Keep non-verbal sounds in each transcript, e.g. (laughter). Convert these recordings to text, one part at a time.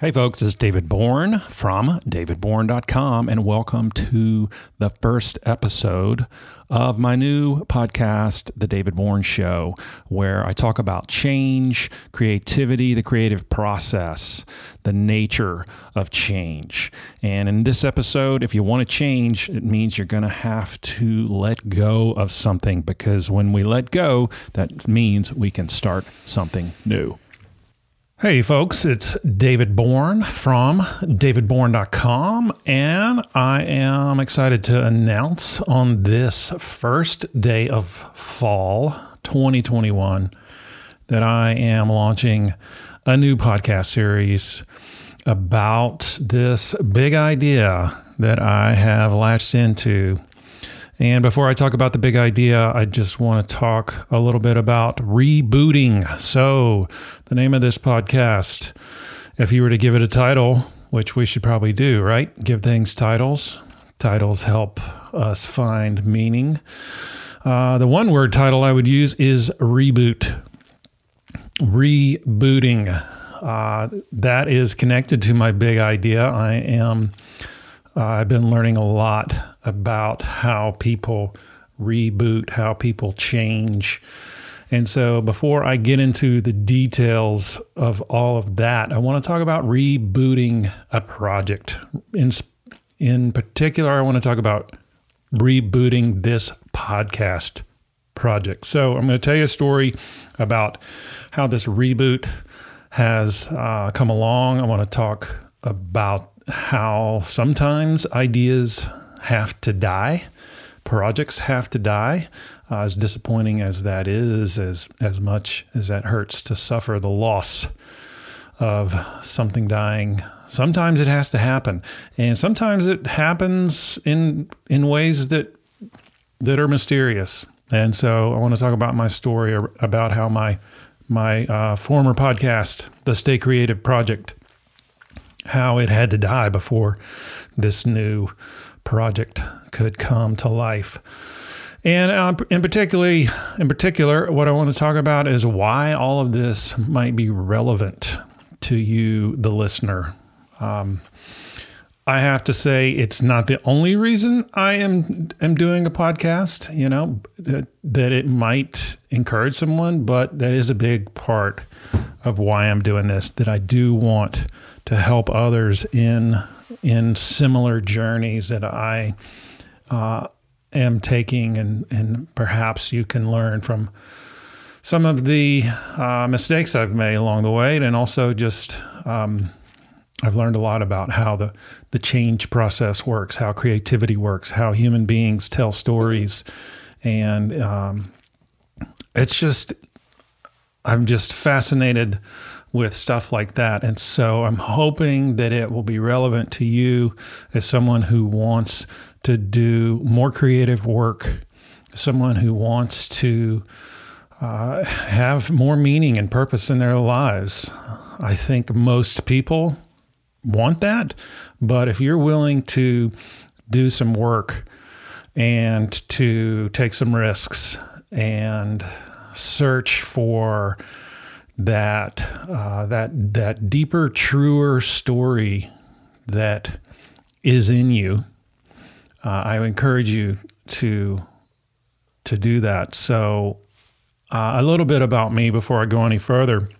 Hey, folks, it's David Bourne from davidbourne.com, and welcome to the first episode of my new podcast, The David Bourne Show, where I talk about change, creativity, the creative process, the nature of change. And in this episode, if you want to change, it means you're going to have to let go of something because when we let go, that means we can start something new. Hey, folks, it's David Bourne from davidbourne.com, and I am excited to announce on this first day of fall 2021 that I am launching a new podcast series about this big idea that I have latched into and before I talk about the big idea, I just want to talk a little bit about rebooting. So, the name of this podcast, if you were to give it a title, which we should probably do, right? Give things titles. Titles help us find meaning. Uh, the one word title I would use is reboot. Rebooting. Uh, that is connected to my big idea. I am uh, I've been learning a lot about how people reboot, how people change. And so, before I get into the details of all of that, I want to talk about rebooting a project. In, in particular, I want to talk about rebooting this podcast project. So, I'm going to tell you a story about how this reboot has uh, come along. I want to talk about how sometimes ideas have to die, projects have to die. Uh, as disappointing as that is, as as much as that hurts to suffer the loss of something dying, sometimes it has to happen, and sometimes it happens in in ways that that are mysterious. And so, I want to talk about my story about how my my uh, former podcast, the Stay Creative Project, how it had to die before this new project could come to life. And uh, in particularly, in particular, what I want to talk about is why all of this might be relevant to you, the listener. Um, I have to say, it's not the only reason I am am doing a podcast. You know that, that it might encourage someone, but that is a big part of why I'm doing this. That I do want to help others in in similar journeys that I uh, am taking, and and perhaps you can learn from some of the uh, mistakes I've made along the way, and also just um, I've learned a lot about how the the change process works, how creativity works, how human beings tell stories, and um, it's just I'm just fascinated with stuff like that. And so I'm hoping that it will be relevant to you as someone who wants to do more creative work, someone who wants to uh, have more meaning and purpose in their lives. I think most people want that. But if you're willing to do some work and to take some risks and search for that uh, that that deeper, truer story that is in you. Uh, I encourage you to to do that. So, uh, a little bit about me before I go any further,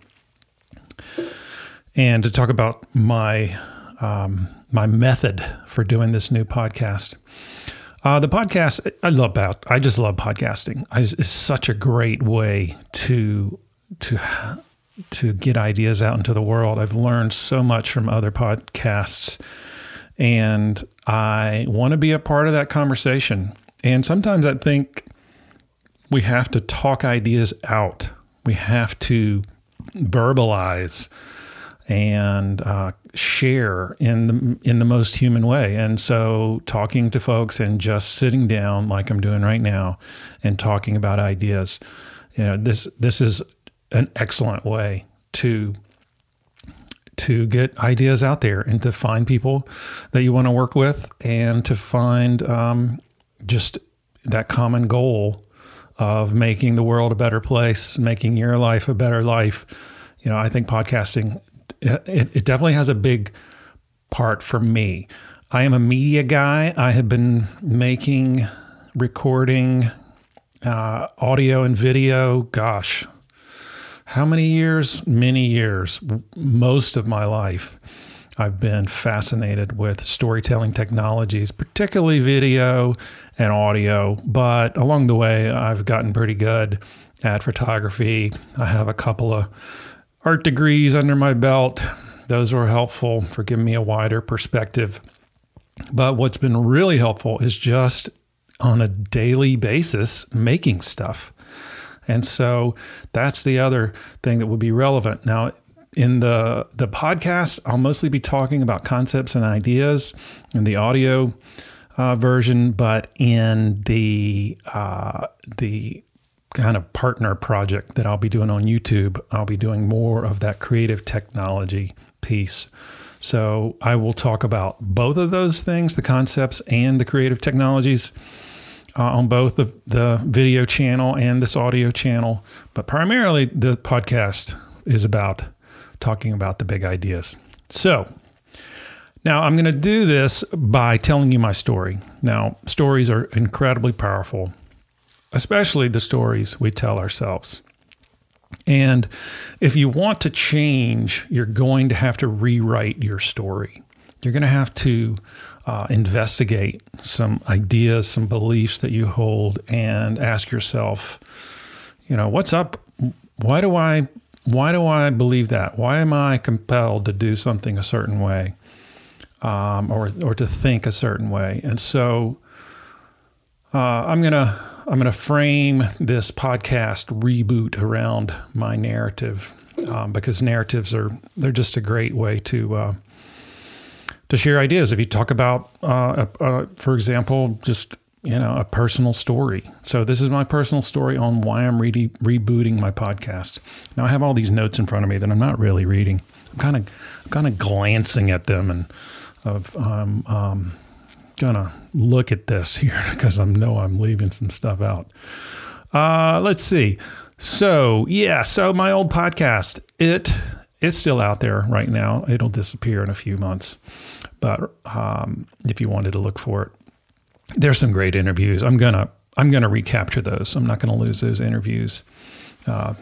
and to talk about my um, my method for doing this new podcast. Uh, the podcast, I love about. I just love podcasting. I, it's such a great way to to to get ideas out into the world. I've learned so much from other podcasts, and I want to be a part of that conversation. And sometimes I think we have to talk ideas out. We have to verbalize and uh, share in the in the most human way. And so, talking to folks and just sitting down, like I'm doing right now, and talking about ideas. You know, this this is an excellent way to to get ideas out there and to find people that you want to work with and to find um, just that common goal of making the world a better place, making your life a better life. You know, I think podcasting it, it definitely has a big part for me. I am a media guy. I have been making, recording, uh, audio and video. Gosh, how many years? Many years. Most of my life. I've been fascinated with storytelling technologies, particularly video and audio. But along the way, I've gotten pretty good at photography. I have a couple of art degrees under my belt. Those were helpful for giving me a wider perspective. But what's been really helpful is just on a daily basis making stuff. And so that's the other thing that would be relevant. Now, in the the podcast, I'll mostly be talking about concepts and ideas in the audio uh, version, but in the uh, the kind of partner project that I'll be doing on YouTube, I'll be doing more of that creative technology piece. So I will talk about both of those things, the concepts and the creative technologies. Uh, on both the, the video channel and this audio channel, but primarily the podcast is about talking about the big ideas. So, now I'm going to do this by telling you my story. Now, stories are incredibly powerful, especially the stories we tell ourselves. And if you want to change, you're going to have to rewrite your story. You're going to have to uh, investigate some ideas, some beliefs that you hold, and ask yourself, you know, what's up? Why do I why do I believe that? Why am I compelled to do something a certain way, um, or or to think a certain way? And so, uh, I'm gonna I'm gonna frame this podcast reboot around my narrative um, because narratives are they're just a great way to uh, to share ideas. If you talk about, uh, for example, just you know a personal story. So this is my personal story on why I'm re- rebooting my podcast. Now I have all these notes in front of me that I'm not really reading. I'm kind of kind of glancing at them and of I'm um, um, gonna look at this (laughs) here because I know I'm leaving some stuff out. Uh, let's see. So yeah, so my old podcast it it's still out there right now. It'll disappear in a few months. But um, if you wanted to look for it, there's some great interviews. I'm gonna I'm gonna recapture those. I'm not gonna lose those interviews. Uh,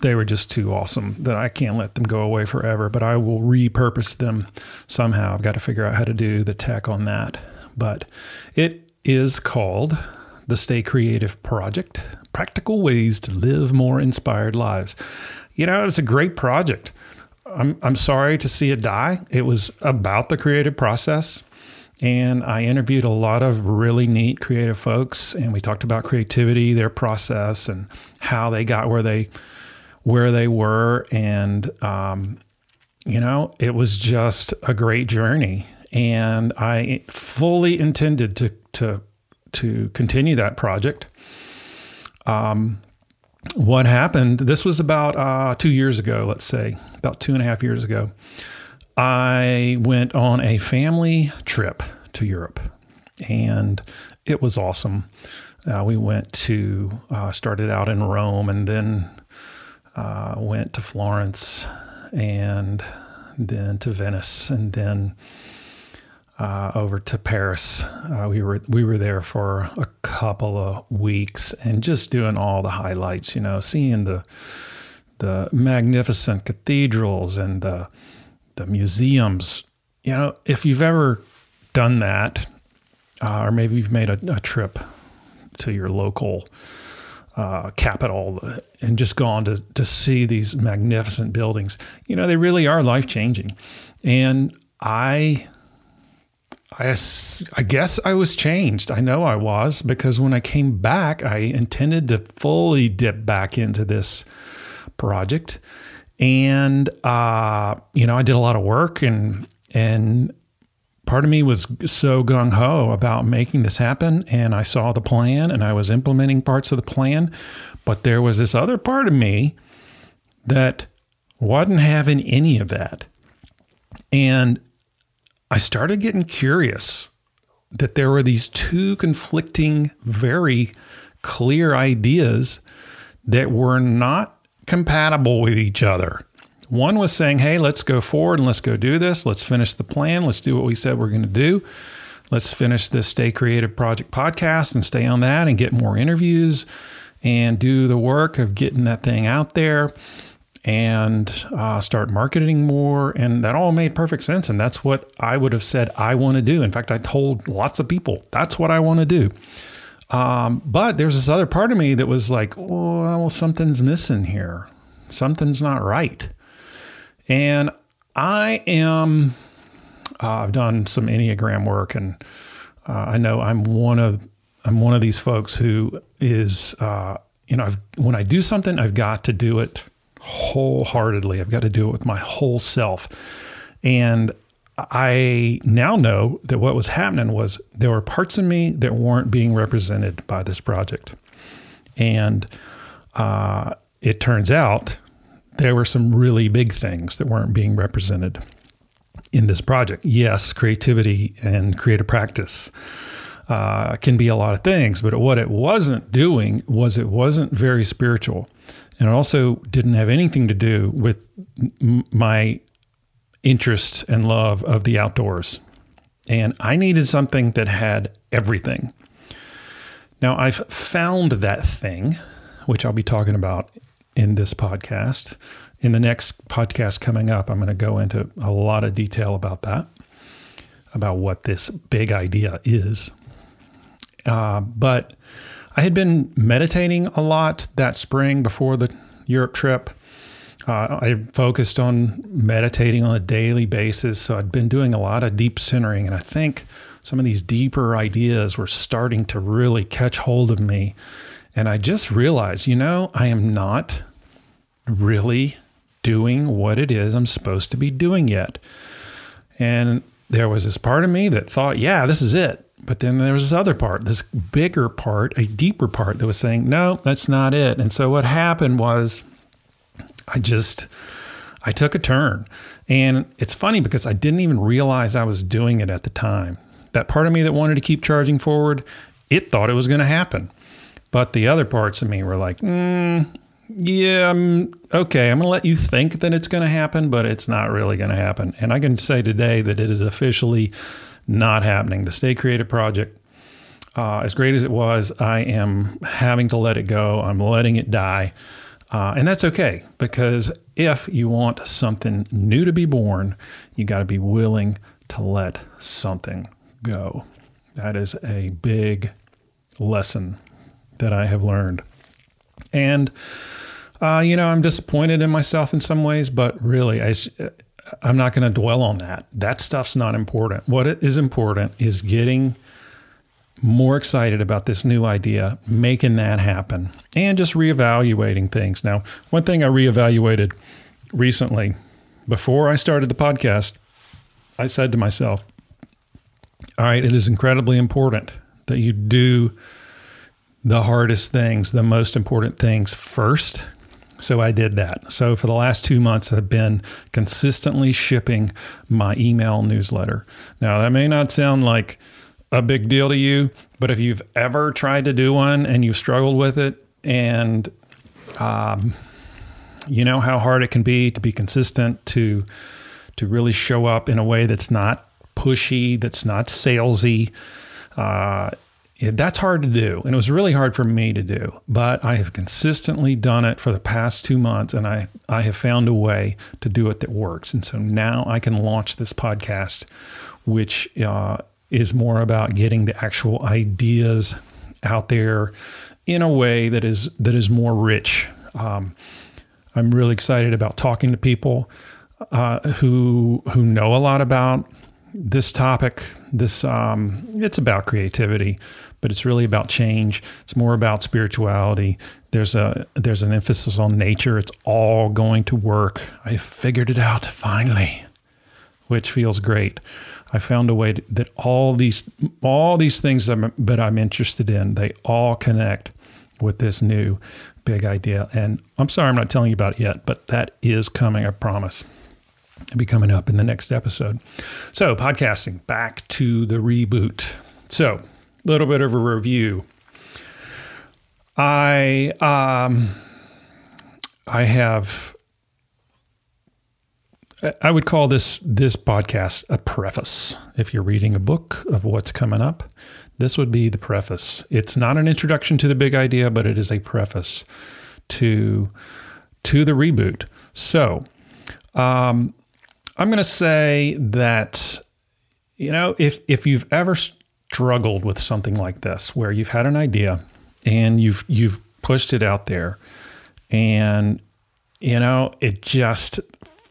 they were just too awesome that I can't let them go away forever. But I will repurpose them somehow. I've got to figure out how to do the tech on that. But it is called the Stay Creative Project: Practical Ways to Live More Inspired Lives. You know, it's a great project. I'm I'm sorry to see it die. It was about the creative process. And I interviewed a lot of really neat creative folks and we talked about creativity, their process and how they got where they where they were. And um, you know, it was just a great journey. And I fully intended to to to continue that project. Um, what happened? This was about uh, two years ago, let's say, about two and a half years ago. I went on a family trip to Europe, and it was awesome. Uh, we went to uh, started out in Rome, and then uh, went to Florence, and then to Venice, and then uh, over to Paris. Uh, we were we were there for a couple of weeks and just doing all the highlights. You know, seeing the the magnificent cathedrals and the the museums. You know, if you've ever done that, uh, or maybe you've made a, a trip to your local uh, capital and just gone to to see these magnificent buildings, you know, they really are life changing. And I I, I guess I was changed. I know I was because when I came back, I intended to fully dip back into this project. And, uh, you know, I did a lot of work and, and part of me was so gung ho about making this happen. And I saw the plan and I was implementing parts of the plan. But there was this other part of me that wasn't having any of that. And I started getting curious that there were these two conflicting, very clear ideas that were not compatible with each other. One was saying, hey, let's go forward and let's go do this. Let's finish the plan. Let's do what we said we're going to do. Let's finish this Stay Creative Project podcast and stay on that and get more interviews and do the work of getting that thing out there and uh, start marketing more. And that all made perfect sense. And that's what I would have said I want to do. In fact, I told lots of people that's what I want to do. Um, but there's this other part of me that was like, well, something's missing here. Something's not right. And I am, uh, I've done some Enneagram work and uh, I know I'm one of, I'm one of these folks who is, uh, you know, I've, when I do something, I've got to do it wholeheartedly. I've got to do it with my whole self. And I now know that what was happening was there were parts of me that weren't being represented by this project. And uh, it turns out there were some really big things that weren't being represented in this project. Yes, creativity and creative practice uh, can be a lot of things, but what it wasn't doing was it wasn't very spiritual. And it also didn't have anything to do with my interest and love of the outdoors. And I needed something that had everything. Now, I've found that thing, which I'll be talking about in this podcast. In the next podcast coming up, I'm going to go into a lot of detail about that, about what this big idea is. Uh, but I had been meditating a lot that spring before the Europe trip. Uh, I focused on meditating on a daily basis. So I'd been doing a lot of deep centering. And I think some of these deeper ideas were starting to really catch hold of me. And I just realized, you know, I am not really doing what it is I'm supposed to be doing yet. And there was this part of me that thought, yeah, this is it. But then there was this other part, this bigger part, a deeper part that was saying, no, that's not it. And so what happened was I just, I took a turn. And it's funny because I didn't even realize I was doing it at the time. That part of me that wanted to keep charging forward, it thought it was going to happen. But the other parts of me were like, mm, yeah, I'm, okay, I'm going to let you think that it's going to happen, but it's not really going to happen. And I can say today that it is officially not happening. The Stay Creative Project, uh, as great as it was, I am having to let it go. I'm letting it die. Uh, and that's okay because if you want something new to be born, you got to be willing to let something go. That is a big lesson that I have learned. And, uh, you know, I'm disappointed in myself in some ways, but really, I, I'm not going to dwell on that. That stuff's not important. What is important is getting more excited about this new idea, making that happen, and just reevaluating things. Now, one thing I reevaluated recently before I started the podcast, I said to myself, all right, it is incredibly important that you do the hardest things, the most important things first so I did that. So for the last two months, I've been consistently shipping my email newsletter. Now, that may not sound like a big deal to you, but if you've ever tried to do one and you've struggled with it, and um, you know how hard it can be to be consistent, to to really show up in a way that's not pushy, that's not salesy. Uh, that's hard to do. And it was really hard for me to do. But I have consistently done it for the past two months and I, I have found a way to do it that works. And so now I can launch this podcast, which uh, is more about getting the actual ideas out there in a way that is that is more rich. Um, I'm really excited about talking to people uh, who who know a lot about this topic. This um, it's about creativity, but it's really about change. It's more about spirituality. There's a there's an emphasis on nature. It's all going to work. I figured it out finally, which feels great. I found a way to, that all these all these things that I'm that I'm interested in, they all connect with this new big idea. And I'm sorry I'm not telling you about it yet, but that is coming. I promise. It'll be coming up in the next episode. So, podcasting, back to the reboot. So, little bit of a review. I um, I have I would call this this podcast a preface. If you're reading a book of what's coming up, this would be the preface. It's not an introduction to the big idea, but it is a preface to to the reboot. So, um, I'm going to say that you know if if you've ever struggled with something like this, where you've had an idea and you've you've pushed it out there, and you know it just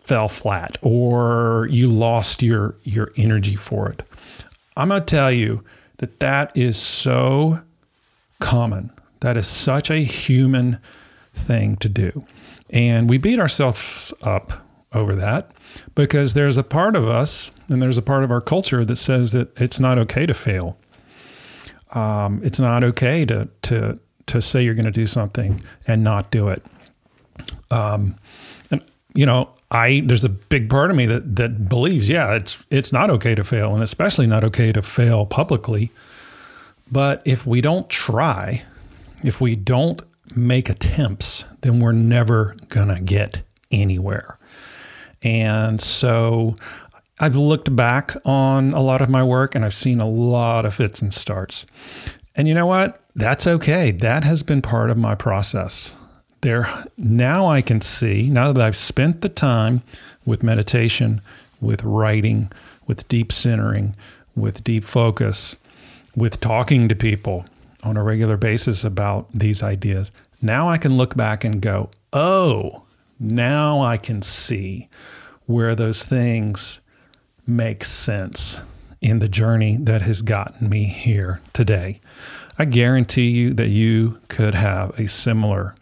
fell flat or you lost your your energy for it. I'm going to tell you that that is so common. That is such a human thing to do. And we beat ourselves up over that because there's a part of us and there's a part of our culture that says that it's not okay to fail. Um, it's not okay to to to say you're going to do something and not do it. Um, and you know, I there's a big part of me that that believes, yeah, it's it's not okay to fail, and especially not okay to fail publicly. But if we don't try, if we don't make attempts, then we're never gonna get anywhere. And so I've looked back on a lot of my work and I've seen a lot of fits and starts. And you know what? That's okay. That has been part of my process. There now I can see, now that I've spent the time with meditation, with writing, with deep centering, with deep focus, with talking to people on a regular basis about these ideas. Now I can look back and go, "Oh, now I can see where those things make sense in the journey that has gotten me here today. I guarantee you that you could have a similar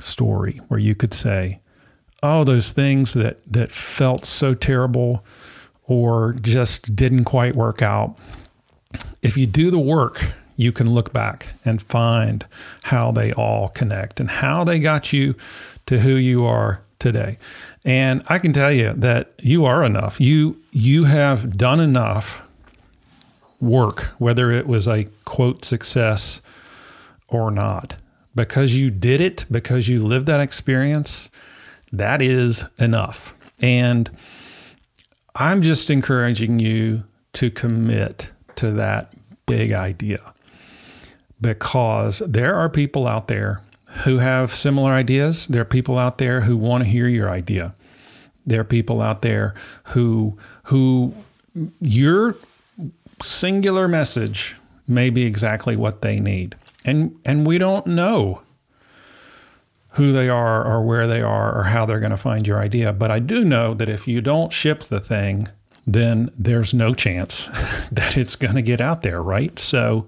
story where you could say, "Oh, those things that that felt so terrible or just didn't quite work out." If you do the work, you can look back and find how they all connect and how they got you to who you are today. And I can tell you that you are enough. You you have done enough work, whether it was a quote success or not. Because you did it, because you lived that experience, that is enough. And I'm just encouraging you to commit to that big idea because there are people out there who have similar ideas. There are people out there who want to hear your idea. There are people out there who who your singular message may be exactly what they need. And and we don't know who they are or where they are or how they're going to find your idea, but I do know that if you don't ship the thing, then there's no chance (laughs) that it's going to get out there, right? So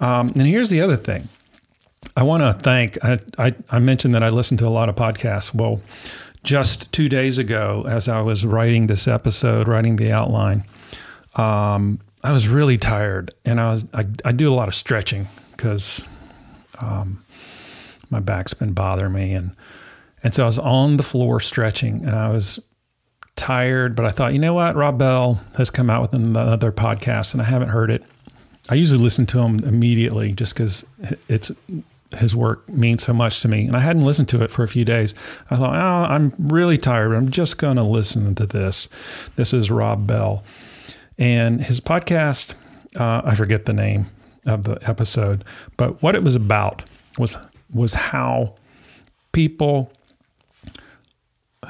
um, and here's the other thing. I want to thank, I, I, I, mentioned that I listen to a lot of podcasts. Well, just two days ago, as I was writing this episode, writing the outline, um, I was really tired and I was, I, I do a lot of stretching because um, my back's been bothering me. And, and so I was on the floor stretching and I was tired, but I thought, you know what? Rob Bell has come out with another podcast and I haven't heard it. I usually listen to him immediately just because it's his work means so much to me. And I hadn't listened to it for a few days. I thought, oh, I'm really tired. I'm just going to listen to this. This is Rob Bell. And his podcast, uh, I forget the name of the episode, but what it was about was was how people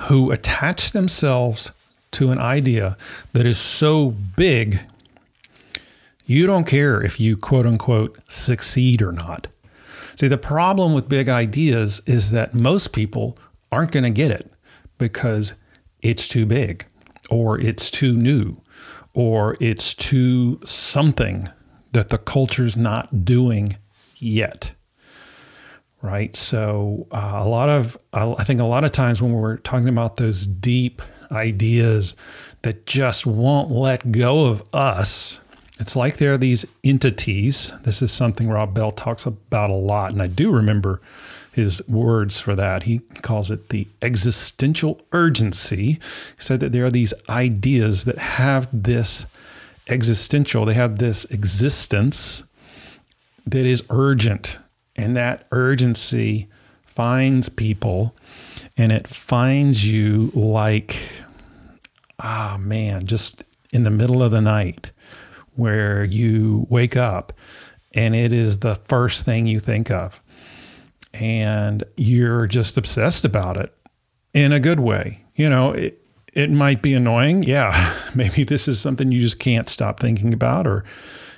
who attach themselves to an idea that is so big you don't care if you quote unquote succeed or not. See, the problem with big ideas is that most people aren't going to get it because it's too big or it's too new or it's too something that the culture's not doing yet. Right. So, uh, a lot of, I think a lot of times when we're talking about those deep ideas that just won't let go of us, it's like there are these entities. This is something Rob Bell talks about a lot. And I do remember his words for that. He calls it the existential urgency. He said that there are these ideas that have this existential, they have this existence that is urgent. And that urgency finds people and it finds you like, ah, oh man, just in the middle of the night where you wake up and it is the first thing you think of. And you're just obsessed about it in a good way. You know, it, it might be annoying. Yeah, (laughs) maybe this is something you just can't stop thinking about, or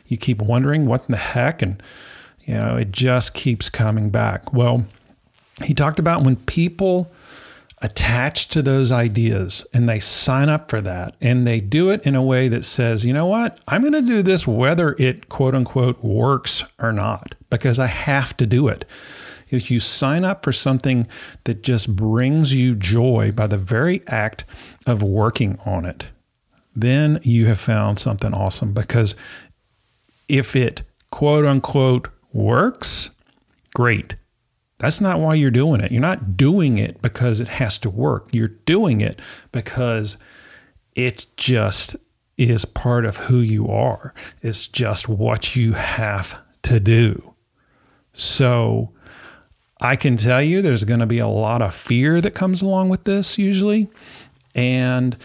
you keep wondering what in the heck. And, you know, it just keeps coming back. Well, he talked about when people attach to those ideas and they sign up for that and they do it in a way that says, you know what, I'm going to do this whether it quote unquote works or not, because I have to do it. If you sign up for something that just brings you joy by the very act of working on it, then you have found something awesome. Because if it quote unquote works, great. That's not why you're doing it. You're not doing it because it has to work. You're doing it because it just is part of who you are. It's just what you have to do. So I can tell you there's going to be a lot of fear that comes along with this usually. And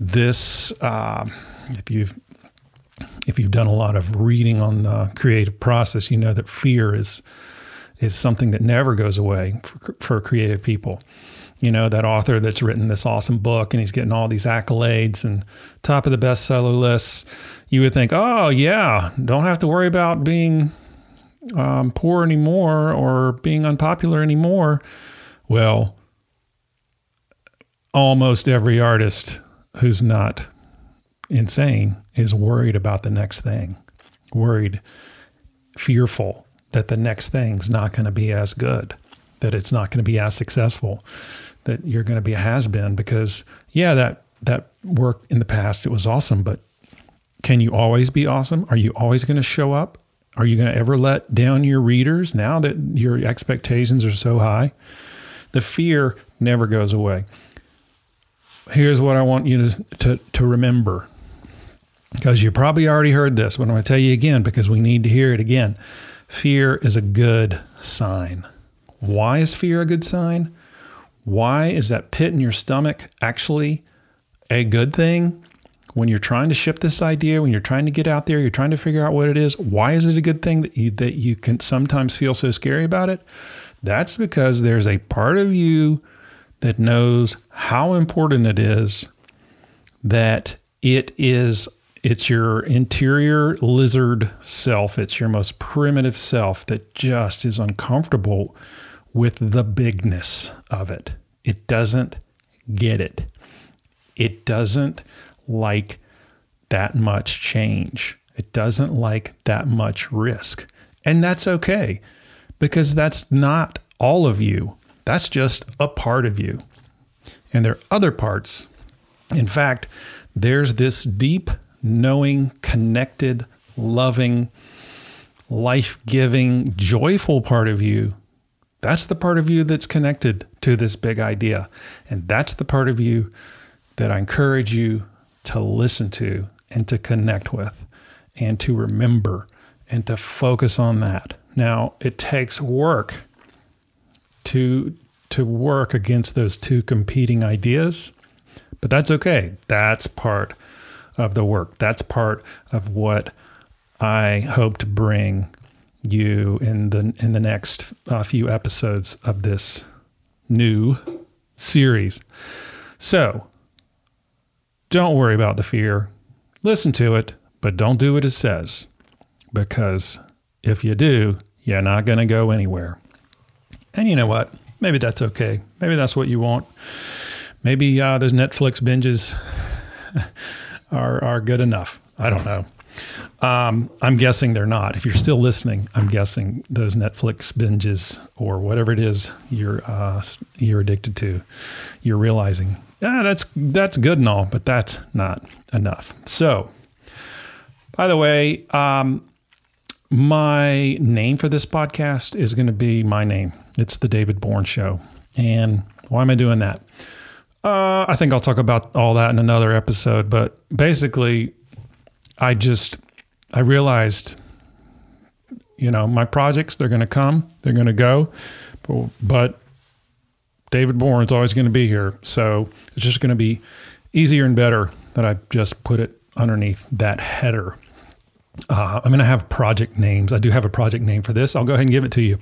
this, uh, if you've if you've done a lot of reading on the creative process, you know that fear is is something that never goes away for, for creative people. You know, that author that's written this awesome book and he's getting all these accolades and top of the bestseller lists. You would think, oh, yeah, don't have to worry about being um, poor anymore or being unpopular anymore. Well, almost every artist who's not insane is worried about the next thing, worried, fearful that the next thing's not going to be as good, that it's not going to be as successful, that you're going to be a has been because yeah, that that work in the past it was awesome, but can you always be awesome? Are you always going to show up? Are you going to ever let down your readers now that your expectations are so high? The fear never goes away. Here's what I want you to, to, to remember because you probably already heard this, but I'm going to tell you again because we need to hear it again. Fear is a good sign. Why is fear a good sign? Why is that pit in your stomach actually a good thing? When you're trying to ship this idea, when you're trying to get out there, you're trying to figure out what it is, why is it a good thing that you, that you can sometimes feel so scary about it? That's because there's a part of you that knows how important it is that it is it's your interior lizard self. It's your most primitive self that just is uncomfortable with the bigness of it. It doesn't get it. It doesn't like that much change. It doesn't like that much risk. And that's okay because that's not all of you. That's just a part of you. And there are other parts. In fact, there's this deep knowing, connected, loving, life giving, joyful part of you. That's the part of you that's connected to this big idea. And that's the part of you that I encourage you to listen to and to connect with and to remember and to focus on that. Now, it takes work to to work against those two competing ideas, but that's okay. That's part of the work. That's part of what I hope to bring you in the in the next uh, few episodes of this new series. So, don't worry about the fear. Listen to it, but don't do what it says. Because if you do, you're not going to go anywhere. And you know what? Maybe that's okay. Maybe that's what you want. Maybe uh, those Netflix binges (laughs) are are good enough. I don't know. Um, I'm guessing they're not. If you're still listening, I'm guessing those Netflix binges or whatever it is you're uh, you're addicted to, you're realizing, yeah, that's that's good and all, but that's not enough. So, by the way, um, my name for this podcast is going to be my name. It's the David Bourne Show, and why am I doing that? Uh, I think I'll talk about all that in another episode. But basically, I just I realized, you know, my projects they're going to come, they're going to go, but, but David Bourne is always going to be here. So it's just going to be easier and better that I just put it underneath that header. Uh, I'm going to have project names. I do have a project name for this. I'll go ahead and give it to you.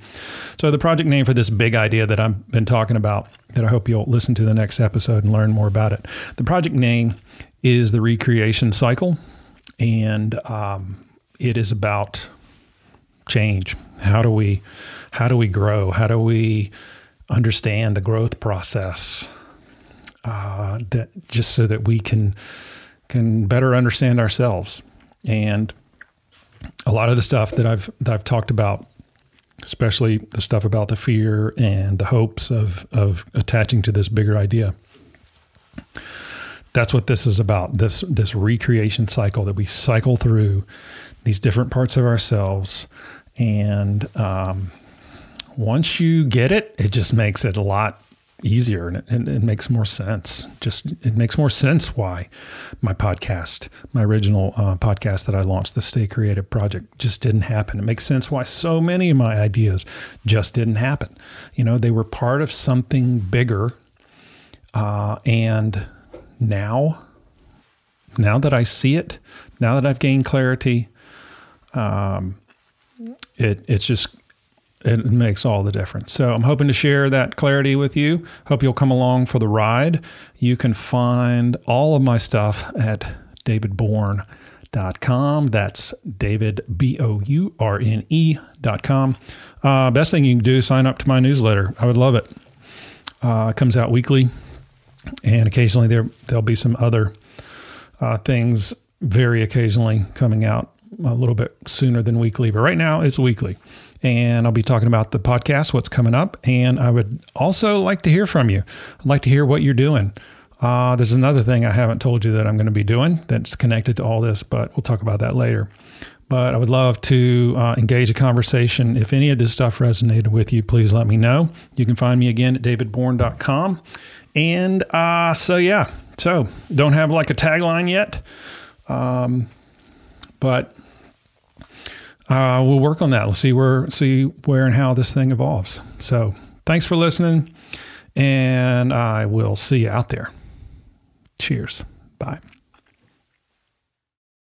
So, the project name for this big idea that I've been talking about, that I hope you'll listen to the next episode and learn more about it. The project name is the recreation cycle, and um, it is about change. How do we, how do we grow? How do we understand the growth process? Uh, that just so that we can can better understand ourselves and a lot of the stuff that I've that I've talked about, especially the stuff about the fear and the hopes of of attaching to this bigger idea. That's what this is about. This this recreation cycle that we cycle through these different parts of ourselves, and um, once you get it, it just makes it a lot easier and it, it, makes more sense. Just it makes more sense why my podcast, my original uh, podcast that I launched, the Stay Creative Project, just didn't happen. It makes sense why so many of my ideas just didn't happen. You know, they were part of something bigger, uh, and now, now that I see it, now that I've gained clarity, um, it it's just it makes all the difference. So I'm hoping to share that clarity with you. Hope you'll come along for the ride. You can find all of my stuff at davidbourne.com. That's David, B O U R N E.com. Uh, best thing you can do sign up to my newsletter. I would love it. Uh, it comes out weekly, and occasionally there, there'll be some other uh, things very occasionally coming out a little bit sooner than weekly, but right now it's weekly and I'll be talking about the podcast, what's coming up. And I would also like to hear from you. I'd like to hear what you're doing. Uh, there's another thing I haven't told you that I'm going to be doing that's connected to all this, but we'll talk about that later. But I would love to uh, engage a conversation. If any of this stuff resonated with you, please let me know. You can find me again at davidbourne.com. And uh, so, yeah, so don't have like a tagline yet. Um, but uh, we'll work on that. We'll see where see where and how this thing evolves. So thanks for listening, and I will see you out there. Cheers. Bye.